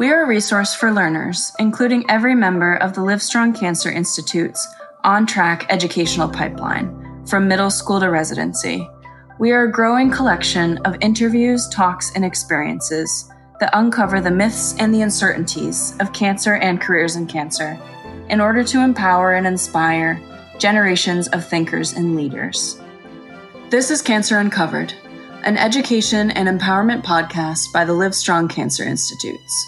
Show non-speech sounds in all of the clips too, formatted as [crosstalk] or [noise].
We are a resource for learners, including every member of the Livestrong Cancer Institute's on track educational pipeline, from middle school to residency. We are a growing collection of interviews, talks, and experiences that uncover the myths and the uncertainties of cancer and careers in cancer in order to empower and inspire generations of thinkers and leaders. This is Cancer Uncovered, an education and empowerment podcast by the Livestrong Cancer Institutes.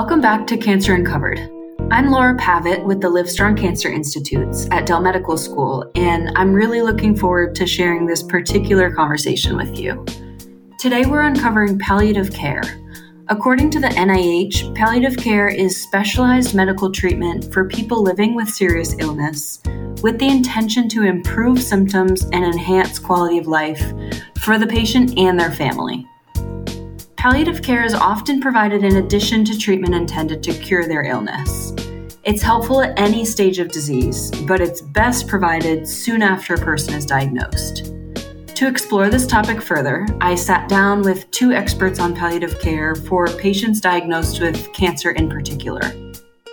Welcome back to Cancer Uncovered. I'm Laura Pavitt with the Livestrong Cancer Institutes at Dell Medical School, and I'm really looking forward to sharing this particular conversation with you. Today, we're uncovering palliative care. According to the NIH, palliative care is specialized medical treatment for people living with serious illness with the intention to improve symptoms and enhance quality of life for the patient and their family. Palliative care is often provided in addition to treatment intended to cure their illness. It's helpful at any stage of disease, but it's best provided soon after a person is diagnosed. To explore this topic further, I sat down with two experts on palliative care for patients diagnosed with cancer in particular.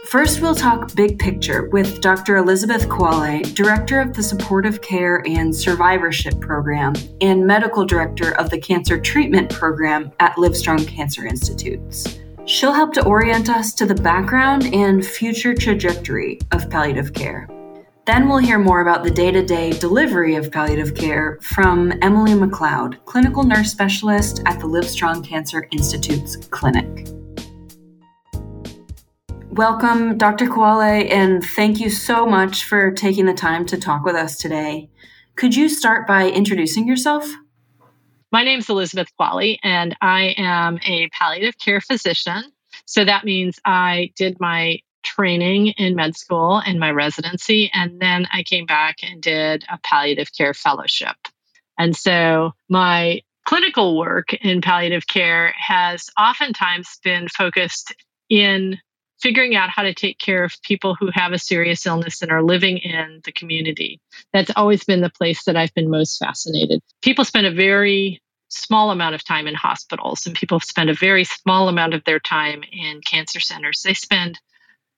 First, we'll talk big picture with Dr. Elizabeth Kvale, Director of the Supportive Care and Survivorship Program and Medical Director of the Cancer Treatment Program at Livestrong Cancer Institutes. She'll help to orient us to the background and future trajectory of palliative care. Then we'll hear more about the day to day delivery of palliative care from Emily McLeod, clinical nurse specialist at the Livestrong Cancer Institute's clinic. Welcome, Dr. Kvale, and thank you so much for taking the time to talk with us today. Could you start by introducing yourself? My name is Elizabeth Kvale, and I am a palliative care physician. So that means I did my training in med school and my residency, and then I came back and did a palliative care fellowship. And so my clinical work in palliative care has oftentimes been focused in figuring out how to take care of people who have a serious illness and are living in the community. That's always been the place that I've been most fascinated. People spend a very small amount of time in hospitals and people spend a very small amount of their time in cancer centers. They spend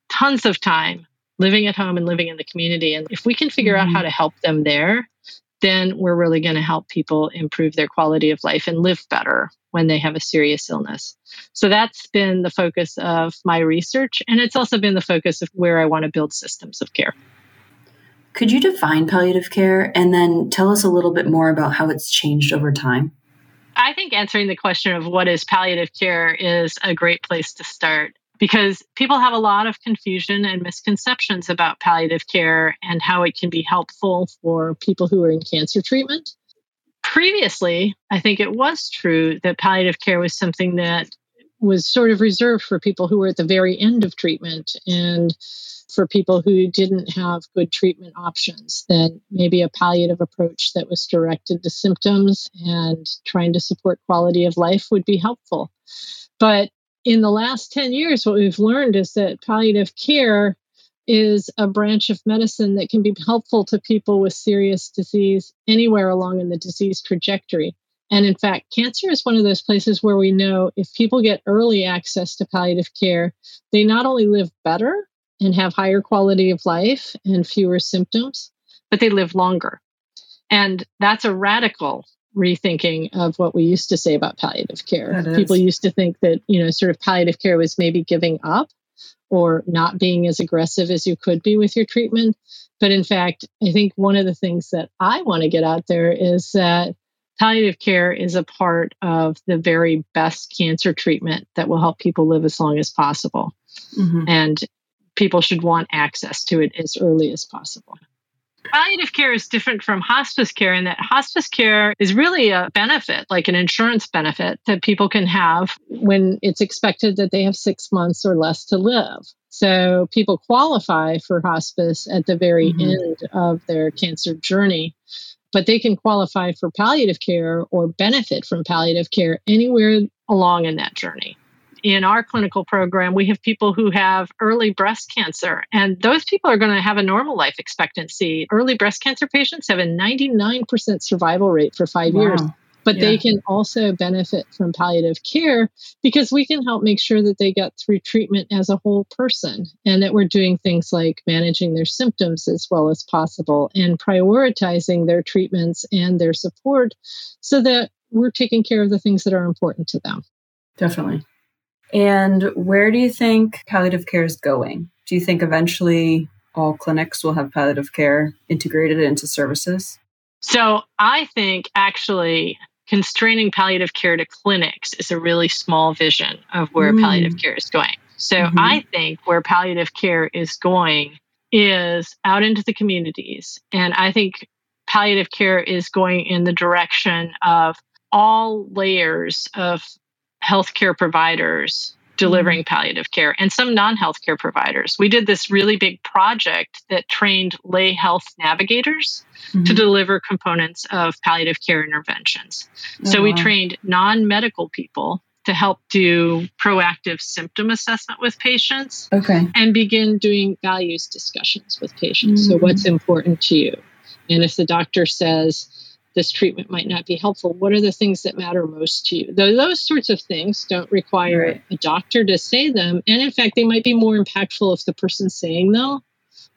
tons of time living at home and living in the community. And if we can figure mm-hmm. out how mm-hmm. to help them there, then we're really going to help people improve their quality of life and live better when they have a serious illness. So that's been the focus of my research. And it's also been the focus of where I want to build systems of care. Could you define palliative care and then tell us a little bit more about how it's changed over time? I think answering the question of what is palliative care is a great place to start because people have a lot of confusion and misconceptions about palliative care and how it can be helpful for people who are in cancer treatment previously, I think it was true that palliative care was something that was sort of reserved for people who were at the very end of treatment and for people who didn't have good treatment options, then maybe a palliative approach that was directed to symptoms and trying to support quality of life would be helpful. But in the last 10 years, what we've learned is that palliative care is a branch of medicine that can be helpful to people with serious disease anywhere along in the disease trajectory. And in fact, cancer is one of those places where we know if people get early access to palliative care, they not only live better and have higher quality of life and fewer symptoms, but they live longer. And that's a radical rethinking of what we used to say about palliative care. People used to think that, you know, sort of palliative care was maybe giving up or not being as aggressive as you could be with your treatment. But in fact, I think one of the things that I want to get out there is that palliative care is a part of the very best cancer treatment that will help people live as long as possible. Mm-hmm. And people should want access to it as early as possible. Palliative care is different from hospice care in that hospice care is really a benefit, like an insurance benefit that people can have when it's expected that they have six months or less to live. So people qualify for hospice at the very mm-hmm. end of their cancer journey, but they can qualify for palliative care or benefit from palliative care anywhere along in that journey. In our clinical program, we have people who have early breast cancer, and those people are going to have a normal life expectancy. Early breast cancer patients have a 99% survival rate for five wow. years but yeah. they can also benefit from palliative care because we can help make sure that they get through treatment as a whole person and that we're doing things like managing their symptoms as well as possible and prioritizing their treatments and their support so that we're taking care of the things that are important to them. Definitely. And where do you think palliative care is going? Do you think eventually all clinics will have palliative care integrated into services? So I think actually constraining palliative care to clinics is a really small vision of where mm. palliative care is going. So mm-hmm. I think where palliative care is going is out into the communities. And I think palliative care is going in the direction of all layers of healthcare providers delivering mm-hmm. palliative care and some non healthcare providers. We did this really big project that trained lay health navigators mm-hmm. to deliver components of palliative care interventions. Oh, so we wow. trained non medical people to help do proactive symptom assessment with patients okay. and begin doing values discussions with patients. Mm-hmm. So, what's important to you? And if the doctor says, this treatment might not be helpful. What are the things that matter most to you? Those, those sorts of things don't require right. a doctor to say them. And in fact, they might be more impactful if the person saying them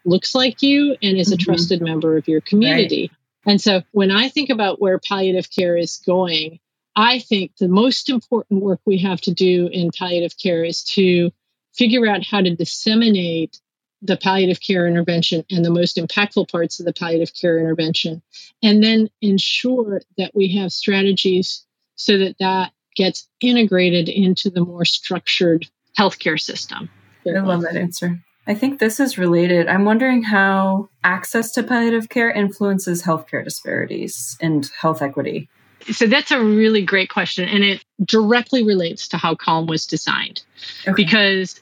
looks like you and is mm-hmm. a trusted member of your community. Right. And so when I think about where palliative care is going, I think the most important work we have to do in palliative care is to figure out how to disseminate the palliative care intervention and the most impactful parts of the palliative care intervention, and then ensure that we have strategies so that that gets integrated into the more structured healthcare system. I love that answer. I think this is related. I'm wondering how access to palliative care influences healthcare disparities and health equity. So that's a really great question. And it directly relates to how Calm was designed. Okay. Because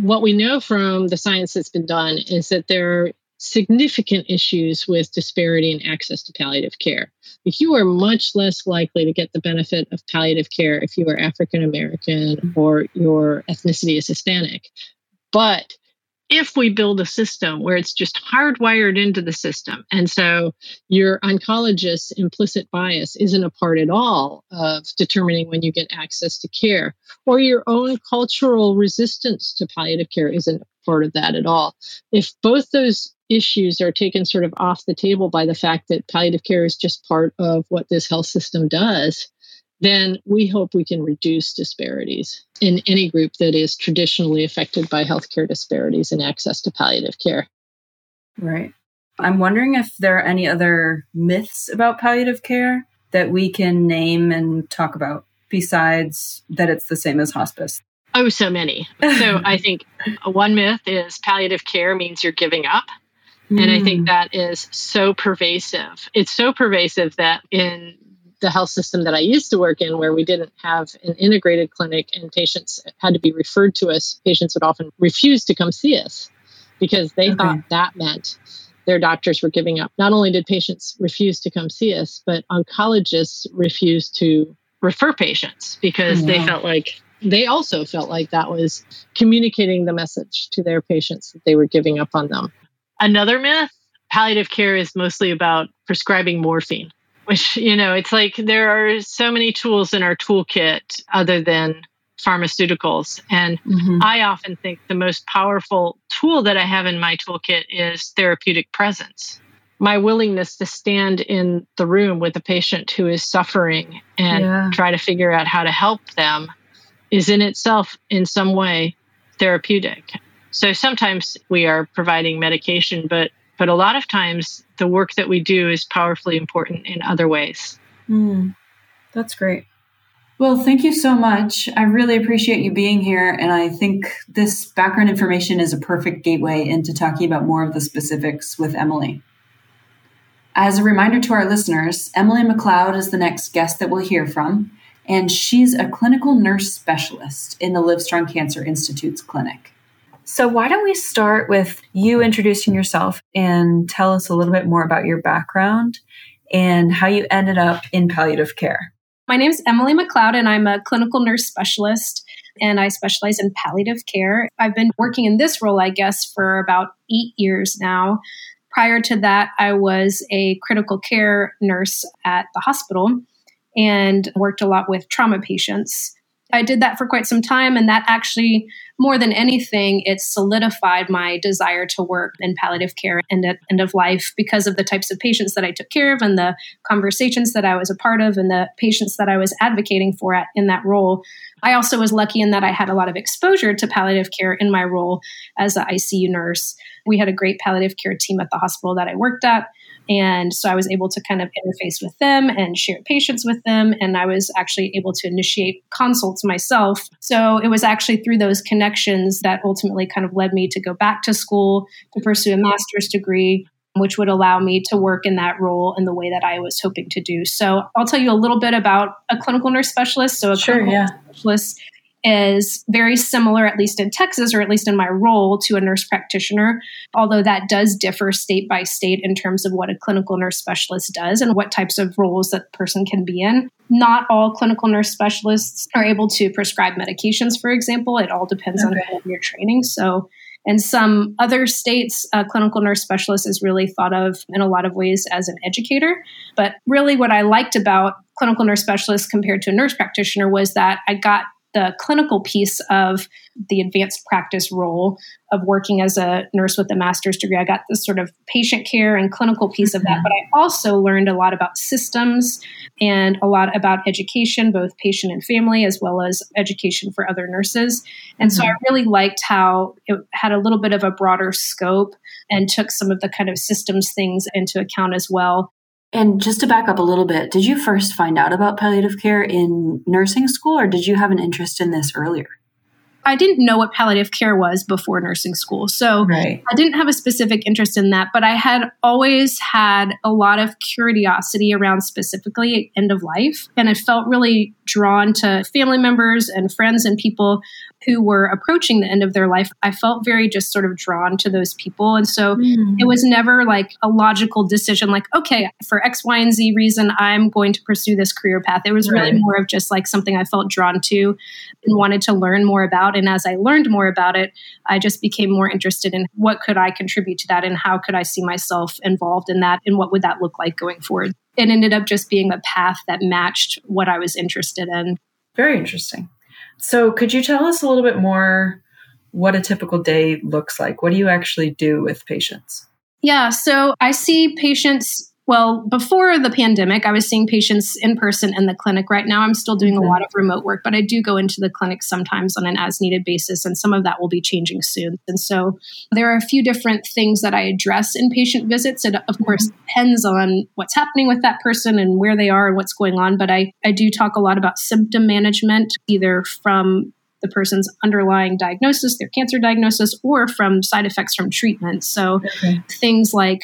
what we know from the science that's been done is that there are significant issues with disparity in access to palliative care. If you are much less likely to get the benefit of palliative care if you are African American or your ethnicity is Hispanic. But if we build a system where it's just hardwired into the system, and so your oncologist's implicit bias isn't a part at all of determining when you get access to care, or your own cultural resistance to palliative care isn't part of that at all. If both those issues are taken sort of off the table by the fact that palliative care is just part of what this health system does, then we hope we can reduce disparities in any group that is traditionally affected by healthcare disparities in access to palliative care. Right. I'm wondering if there are any other myths about palliative care that we can name and talk about besides that it's the same as hospice. Oh, so many. So [laughs] I think one myth is palliative care means you're giving up. Mm. And I think mm. that is so pervasive. It's so pervasive that in the health system that I used to work in, where we didn't have an integrated clinic and patients had to be referred to us, patients would often refuse to come see us because they okay. thought that meant their doctors were giving up. Not only did patients refuse to come see us, but oncologists refused to refer patients because they felt like they also felt like that was communicating the message to their patients that they were giving up on them. Another myth palliative care is mostly about prescribing morphine which you know it's like there are so many tools in our toolkit other than pharmaceuticals and mm-hmm. i often think the most powerful tool that i have in my toolkit is therapeutic presence my willingness to stand in the room with a patient who is suffering and yeah. try to figure out how to help them is in itself in some way therapeutic so sometimes we are providing medication but but a lot of times, the work that we do is powerfully important in other ways. Mm, that's great. Well, thank you so much. I really appreciate you being here. And I think this background information is a perfect gateway into talking about more of the specifics with Emily. As a reminder to our listeners, Emily McLeod is the next guest that we'll hear from, and she's a clinical nurse specialist in the Livestrong Cancer Institute's clinic. So, why don't we start with you introducing yourself and tell us a little bit more about your background and how you ended up in palliative care? My name is Emily McLeod, and I'm a clinical nurse specialist. and I specialize in palliative care. I've been working in this role, I guess, for about eight years now. Prior to that, I was a critical care nurse at the hospital and worked a lot with trauma patients. I did that for quite some time, and that actually, more than anything, it solidified my desire to work in palliative care and at end of life because of the types of patients that I took care of and the conversations that I was a part of and the patients that I was advocating for at, in that role. I also was lucky in that I had a lot of exposure to palliative care in my role as an ICU nurse. We had a great palliative care team at the hospital that I worked at. And so I was able to kind of interface with them and share patients with them. And I was actually able to initiate consults myself. So it was actually through those connections that ultimately kind of led me to go back to school to pursue a master's degree. Which would allow me to work in that role in the way that I was hoping to do. So, I'll tell you a little bit about a clinical nurse specialist. So, a sure, clinical yeah. specialist is very similar, at least in Texas, or at least in my role, to a nurse practitioner, although that does differ state by state in terms of what a clinical nurse specialist does and what types of roles that person can be in. Not all clinical nurse specialists are able to prescribe medications, for example. It all depends okay. on your training. So, in some other states, a clinical nurse specialist is really thought of in a lot of ways as an educator. But really, what I liked about clinical nurse specialist compared to a nurse practitioner was that I got the clinical piece of the advanced practice role of working as a nurse with a master's degree. I got this sort of patient care and clinical piece mm-hmm. of that, mm-hmm. but I also learned a lot about systems and a lot about education, both patient and family, as well as education for other nurses. And mm-hmm. so I really liked how it had a little bit of a broader scope and took some of the kind of systems things into account as well. And just to back up a little bit, did you first find out about palliative care in nursing school or did you have an interest in this earlier? I didn't know what palliative care was before nursing school. So right. I didn't have a specific interest in that, but I had always had a lot of curiosity around specifically end of life. And I felt really drawn to family members and friends and people who were approaching the end of their life, I felt very just sort of drawn to those people. And so mm. it was never like a logical decision, like, okay, for X, Y, and Z reason, I'm going to pursue this career path. It was right. really more of just like something I felt drawn to and wanted to learn more about. And as I learned more about it, I just became more interested in what could I contribute to that and how could I see myself involved in that and what would that look like going forward. It ended up just being a path that matched what I was interested in. Very interesting. So, could you tell us a little bit more what a typical day looks like? What do you actually do with patients? Yeah, so I see patients well, before the pandemic, I was seeing patients in person in the clinic. Right now, I'm still doing a lot of remote work, but I do go into the clinic sometimes on an as needed basis, and some of that will be changing soon. And so there are a few different things that I address in patient visits. It, of course, mm-hmm. depends on what's happening with that person and where they are and what's going on, but I, I do talk a lot about symptom management, either from the person's underlying diagnosis, their cancer diagnosis, or from side effects from treatment. So okay. things like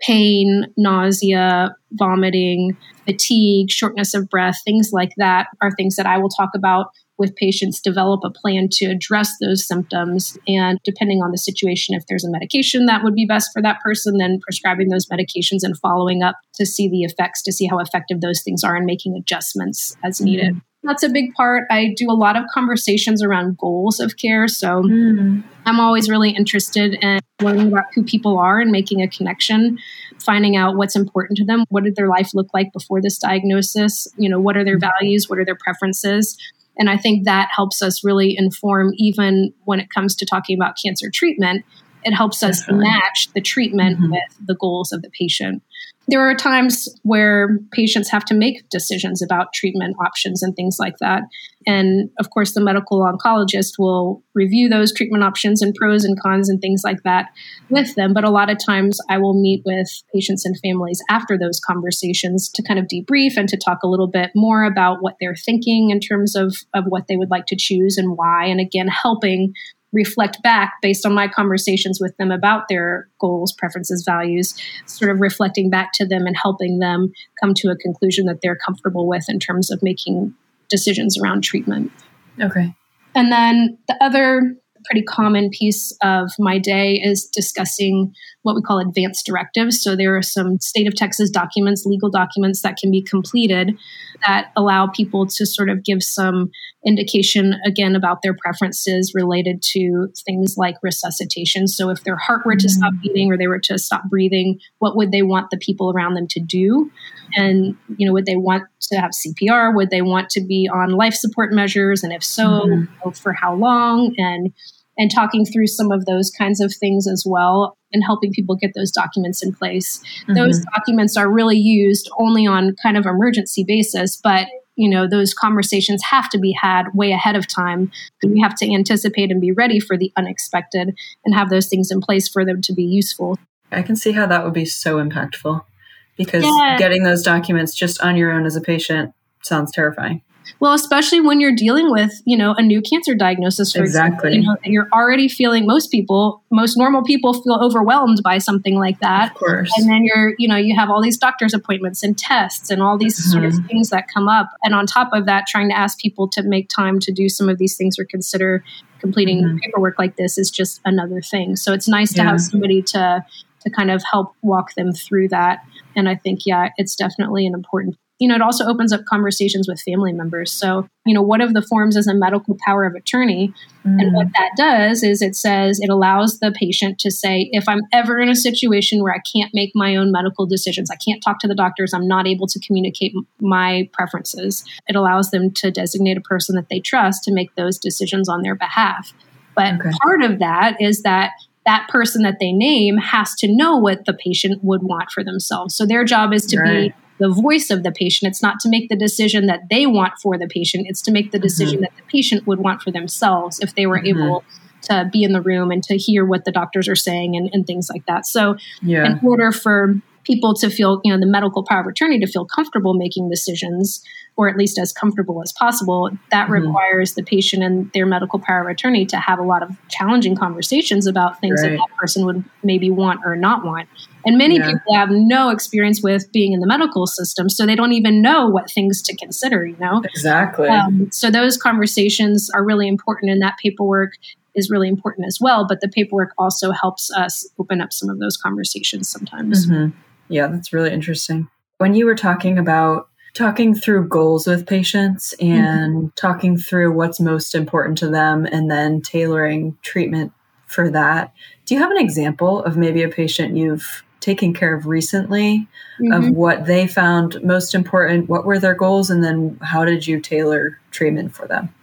pain, nausea, vomiting, fatigue, shortness of breath, things like that are things that I will talk about with patients, develop a plan to address those symptoms. And depending on the situation, if there's a medication that would be best for that person, then prescribing those medications and following up to see the effects, to see how effective those things are, and making adjustments as needed. That's a big part. I do a lot of conversations around goals of care. So mm. I'm always really interested in learning about who people are and making a connection, finding out what's important to them. What did their life look like before this diagnosis? You know, what are their values? What are their preferences? And I think that helps us really inform, even when it comes to talking about cancer treatment, it helps us Definitely. match the treatment mm-hmm. with the goals of the patient. There are times where patients have to make decisions about treatment options and things like that. And of course, the medical oncologist will review those treatment options and pros and cons and things like that with them. But a lot of times, I will meet with patients and families after those conversations to kind of debrief and to talk a little bit more about what they're thinking in terms of, of what they would like to choose and why. And again, helping reflect back based on my conversations with them about their goals, preferences, values, sort of reflecting back to them and helping them come to a conclusion that they're comfortable with in terms of making decisions around treatment. Okay. And then the other pretty common piece of my day is discussing what we call advanced directives. So there are some state of Texas documents, legal documents that can be completed that allow people to sort of give some indication again about their preferences related to things like resuscitation. So if their heart were to mm-hmm. stop beating or they were to stop breathing, what would they want the people around them to do? And you know, would they want to have CPR? Would they want to be on life support measures? And if so, mm-hmm. for how long? And and talking through some of those kinds of things as well and helping people get those documents in place. Mm-hmm. Those documents are really used only on kind of emergency basis, but you know those conversations have to be had way ahead of time we have to anticipate and be ready for the unexpected and have those things in place for them to be useful i can see how that would be so impactful because yeah. getting those documents just on your own as a patient sounds terrifying well, especially when you're dealing with, you know, a new cancer diagnosis, for exactly. example, you know, you're already feeling most people, most normal people feel overwhelmed by something like that. Of course. And then you're, you know, you have all these doctor's appointments and tests and all these mm-hmm. sort of mm-hmm. things that come up. And on top of that, trying to ask people to make time to do some of these things or consider completing mm-hmm. paperwork like this is just another thing. So it's nice to yeah. have somebody to to kind of help walk them through that. And I think, yeah, it's definitely an important you know, it also opens up conversations with family members. So, you know, one of the forms is a medical power of attorney. Mm. And what that does is it says it allows the patient to say, if I'm ever in a situation where I can't make my own medical decisions, I can't talk to the doctors, I'm not able to communicate my preferences, it allows them to designate a person that they trust to make those decisions on their behalf. But okay. part of that is that that person that they name has to know what the patient would want for themselves. So their job is to right. be the voice of the patient. It's not to make the decision that they want for the patient, it's to make the decision mm-hmm. that the patient would want for themselves if they were mm-hmm. able to be in the room and to hear what the doctors are saying and, and things like that. So, yeah. in order for people to feel, you know, the medical power of attorney to feel comfortable making decisions, or at least as comfortable as possible, that mm-hmm. requires the patient and their medical power of attorney to have a lot of challenging conversations about things right. that that person would maybe want or not want. And many yeah. people have no experience with being in the medical system, so they don't even know what things to consider, you know? Exactly. Um, so those conversations are really important, and that paperwork is really important as well. But the paperwork also helps us open up some of those conversations sometimes. Mm-hmm. Yeah, that's really interesting. When you were talking about talking through goals with patients and mm-hmm. talking through what's most important to them and then tailoring treatment for that, do you have an example of maybe a patient you've taken care of recently mm-hmm. of what they found most important? What were their goals? And then how did you tailor treatment for them?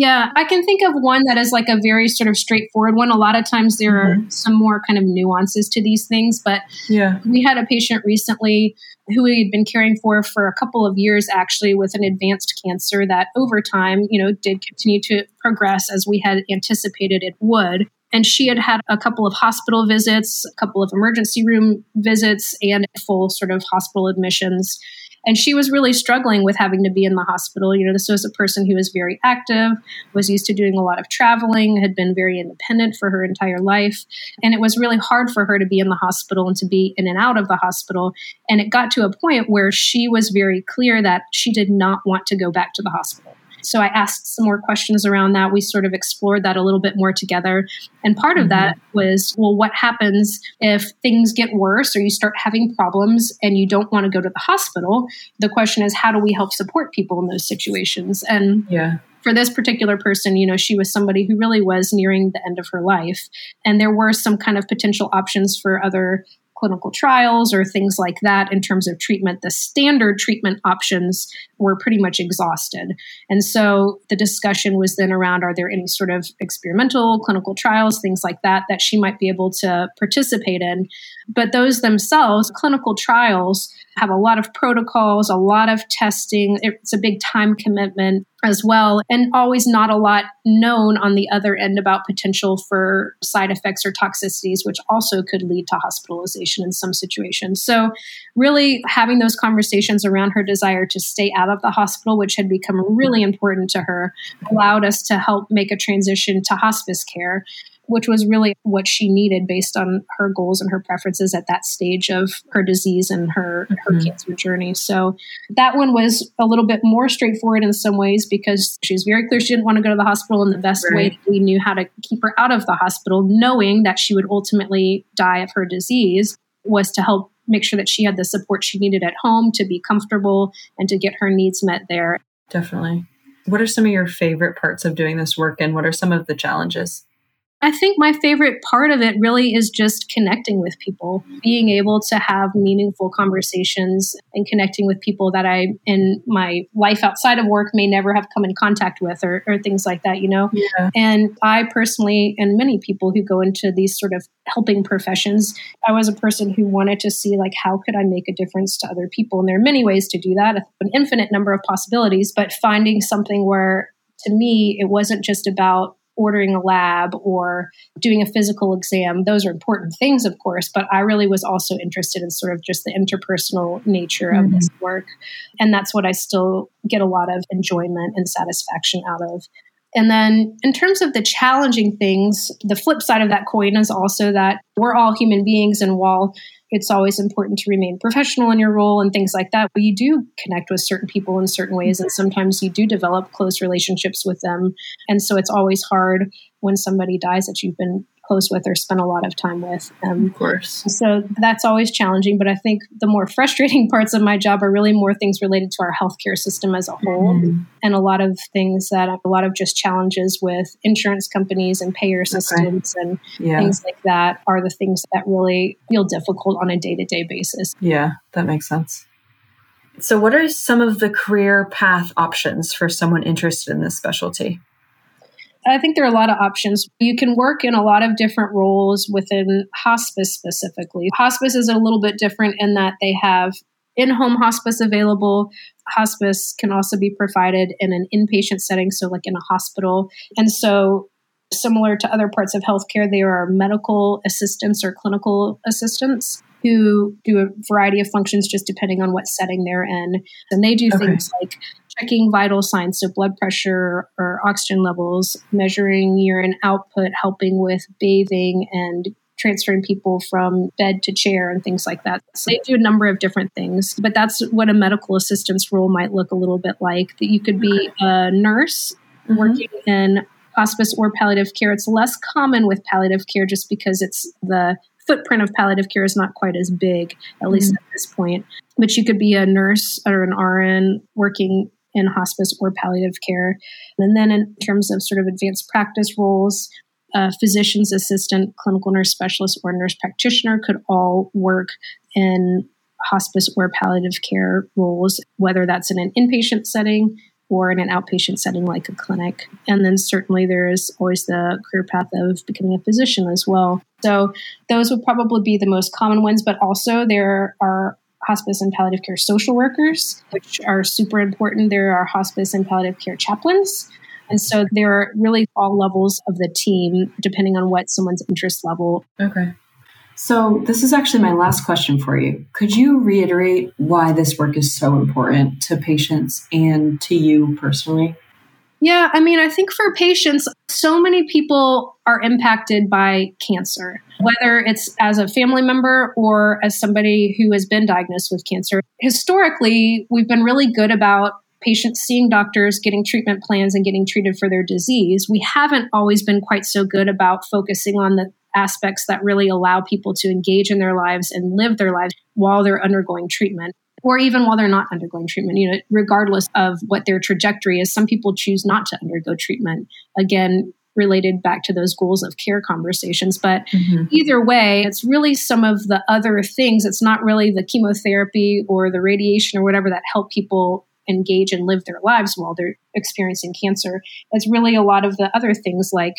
Yeah, I can think of one that is like a very sort of straightforward one. A lot of times there mm-hmm. are some more kind of nuances to these things, but yeah, we had a patient recently who we had been caring for for a couple of years actually with an advanced cancer that over time, you know, did continue to progress as we had anticipated it would. And she had had a couple of hospital visits, a couple of emergency room visits, and full sort of hospital admissions. And she was really struggling with having to be in the hospital. You know, this was a person who was very active, was used to doing a lot of traveling, had been very independent for her entire life. And it was really hard for her to be in the hospital and to be in and out of the hospital. And it got to a point where she was very clear that she did not want to go back to the hospital. So I asked some more questions around that. We sort of explored that a little bit more together. And part of mm-hmm. that was well, what happens if things get worse or you start having problems and you don't want to go to the hospital? The question is, how do we help support people in those situations? And yeah for this particular person, you know, she was somebody who really was nearing the end of her life. And there were some kind of potential options for other clinical trials or things like that in terms of treatment, the standard treatment options were pretty much exhausted. And so the discussion was then around are there any sort of experimental clinical trials, things like that, that she might be able to participate in. But those themselves, clinical trials, have a lot of protocols, a lot of testing. It's a big time commitment as well, and always not a lot known on the other end about potential for side effects or toxicities, which also could lead to hospitalization in some situations. So, really having those conversations around her desire to stay out of the hospital, which had become really important to her, allowed us to help make a transition to hospice care which was really what she needed based on her goals and her preferences at that stage of her disease and her, mm-hmm. her cancer journey. So that one was a little bit more straightforward in some ways because she was very clear she didn't want to go to the hospital in the best right. way we knew how to keep her out of the hospital, knowing that she would ultimately die of her disease was to help make sure that she had the support she needed at home to be comfortable and to get her needs met there. Definitely. What are some of your favorite parts of doing this work and what are some of the challenges? I think my favorite part of it really is just connecting with people, being able to have meaningful conversations and connecting with people that I, in my life outside of work, may never have come in contact with or, or things like that, you know? Yeah. And I personally, and many people who go into these sort of helping professions, I was a person who wanted to see, like, how could I make a difference to other people? And there are many ways to do that, an infinite number of possibilities, but finding something where to me, it wasn't just about ordering a lab or doing a physical exam. Those are important things, of course, but I really was also interested in sort of just the interpersonal nature of mm-hmm. this work. And that's what I still get a lot of enjoyment and satisfaction out of. And then, in terms of the challenging things, the flip side of that coin is also that we're all human beings. And while it's always important to remain professional in your role and things like that. But you do connect with certain people in certain ways, and sometimes you do develop close relationships with them. And so it's always hard when somebody dies that you've been close with or spend a lot of time with. Um, of course. So that's always challenging. But I think the more [laughs] frustrating parts of my job are really more things related to our healthcare system as a whole, mm-hmm. and a lot of things that a lot of just challenges with insurance companies and payer systems okay. and yeah. things like that are the things that really feel difficult on a day to day basis. Yeah, that makes sense. So, what are some of the career path options for someone interested in this specialty? I think there are a lot of options. You can work in a lot of different roles within hospice specifically. Hospice is a little bit different in that they have in home hospice available. Hospice can also be provided in an inpatient setting, so like in a hospital. And so, similar to other parts of healthcare, there are medical assistants or clinical assistants who do a variety of functions just depending on what setting they're in. And they do okay. things like checking vital signs, so blood pressure or oxygen levels, measuring urine output, helping with bathing and transferring people from bed to chair and things like that. So they do a number of different things, but that's what a medical assistance role might look a little bit like. That you could be a nurse mm-hmm. working in hospice or palliative care. It's less common with palliative care just because it's the footprint of palliative care is not quite as big, at mm-hmm. least at this point. But you could be a nurse or an RN working in hospice or palliative care. And then, in terms of sort of advanced practice roles, physician's assistant, clinical nurse specialist, or nurse practitioner could all work in hospice or palliative care roles, whether that's in an inpatient setting or in an outpatient setting like a clinic. And then certainly there is always the career path of becoming a physician as well. So those would probably be the most common ones, but also there are hospice and palliative care social workers, which are super important. There are hospice and palliative care chaplains. And so there are really all levels of the team, depending on what someone's interest level. Okay. So, this is actually my last question for you. Could you reiterate why this work is so important to patients and to you personally? Yeah, I mean, I think for patients, so many people are impacted by cancer, whether it's as a family member or as somebody who has been diagnosed with cancer. Historically, we've been really good about patients seeing doctors, getting treatment plans, and getting treated for their disease. We haven't always been quite so good about focusing on the aspects that really allow people to engage in their lives and live their lives while they're undergoing treatment or even while they're not undergoing treatment, you know, regardless of what their trajectory is. Some people choose not to undergo treatment. Again, related back to those goals of care conversations. But mm-hmm. either way, it's really some of the other things. It's not really the chemotherapy or the radiation or whatever that help people engage and live their lives while they're experiencing cancer. It's really a lot of the other things like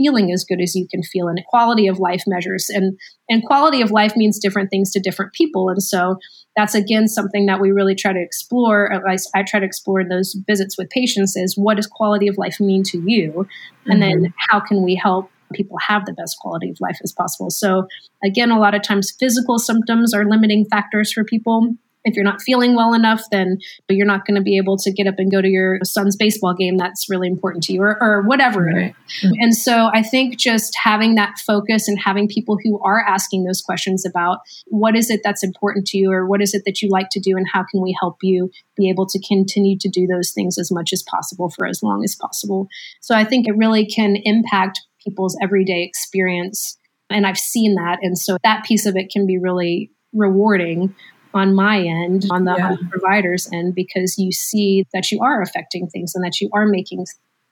feeling as good as you can feel. And quality of life measures and and quality of life means different things to different people. And so that's again something that we really try to explore. At least i try to explore in those visits with patients is what does quality of life mean to you? And mm-hmm. then how can we help people have the best quality of life as possible? So again a lot of times physical symptoms are limiting factors for people if you're not feeling well enough, then but you're not going to be able to get up and go to your son's baseball game that's really important to you or, or whatever. Right. Mm-hmm. And so I think just having that focus and having people who are asking those questions about what is it that's important to you or what is it that you like to do and how can we help you be able to continue to do those things as much as possible for as long as possible. So I think it really can impact people's everyday experience. And I've seen that. And so that piece of it can be really rewarding on my end, on the, yeah. on the provider's end, because you see that you are affecting things and that you are making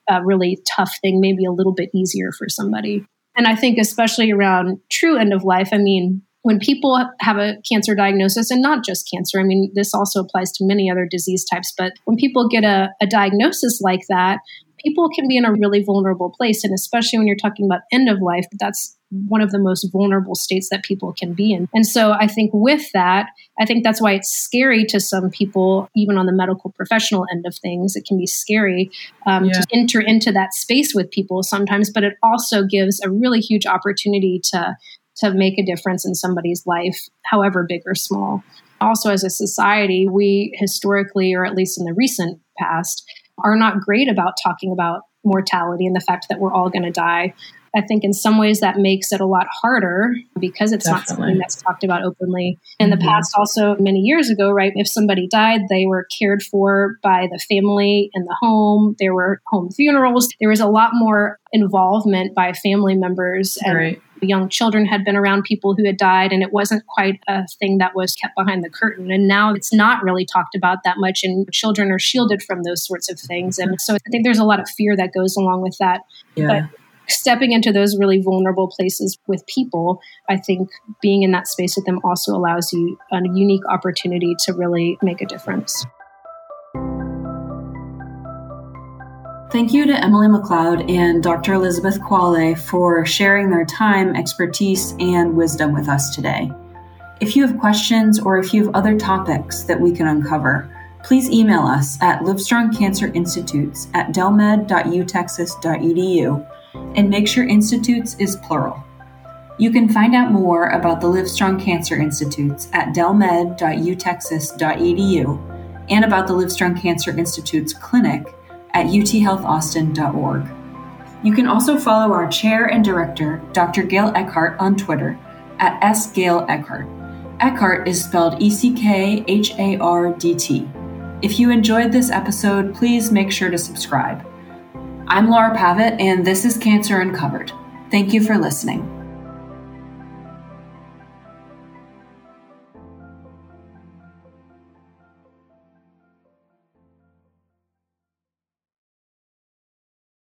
a really tough thing maybe a little bit easier for somebody. And I think, especially around true end of life, I mean, when people have a cancer diagnosis, and not just cancer, I mean, this also applies to many other disease types, but when people get a, a diagnosis like that, people can be in a really vulnerable place. And especially when you're talking about end of life, that's one of the most vulnerable states that people can be in. And so I think with that, I think that's why it's scary to some people, even on the medical professional end of things. It can be scary um, yeah. to enter into that space with people sometimes, but it also gives a really huge opportunity to to make a difference in somebody's life, however big or small. Also, as a society, we historically, or at least in the recent past, are not great about talking about mortality and the fact that we're all going to die. I think in some ways that makes it a lot harder because it's Definitely. not something that's talked about openly. In mm-hmm. the past, also many years ago, right, if somebody died, they were cared for by the family in the home. There were home funerals. There was a lot more involvement by family members and right. Young children had been around people who had died and it wasn't quite a thing that was kept behind the curtain and now it's not really talked about that much and children are shielded from those sorts of things and so i think there's a lot of fear that goes along with that yeah. but stepping into those really vulnerable places with people, I think being in that space with them also allows you a unique opportunity to really make a difference. Thank you to Emily McLeod and Dr. Elizabeth Kvale for sharing their time, expertise, and wisdom with us today. If you have questions or if you have other topics that we can uncover, please email us at Livestrong Cancer Institutes at dellmed.utexas.edu and make sure Institutes is plural. You can find out more about the Livestrong Cancer Institutes at dellmed.utexas.edu and about the Livestrong Cancer Institute's clinic at uthealthaustin.org. You can also follow our chair and director, Dr. Gail Eckhardt, on Twitter at sgail.eckhardt. Eckhardt is spelled E C K H A R D T. If you enjoyed this episode, please make sure to subscribe. I'm Laura Pavitt, and this is Cancer Uncovered. Thank you for listening.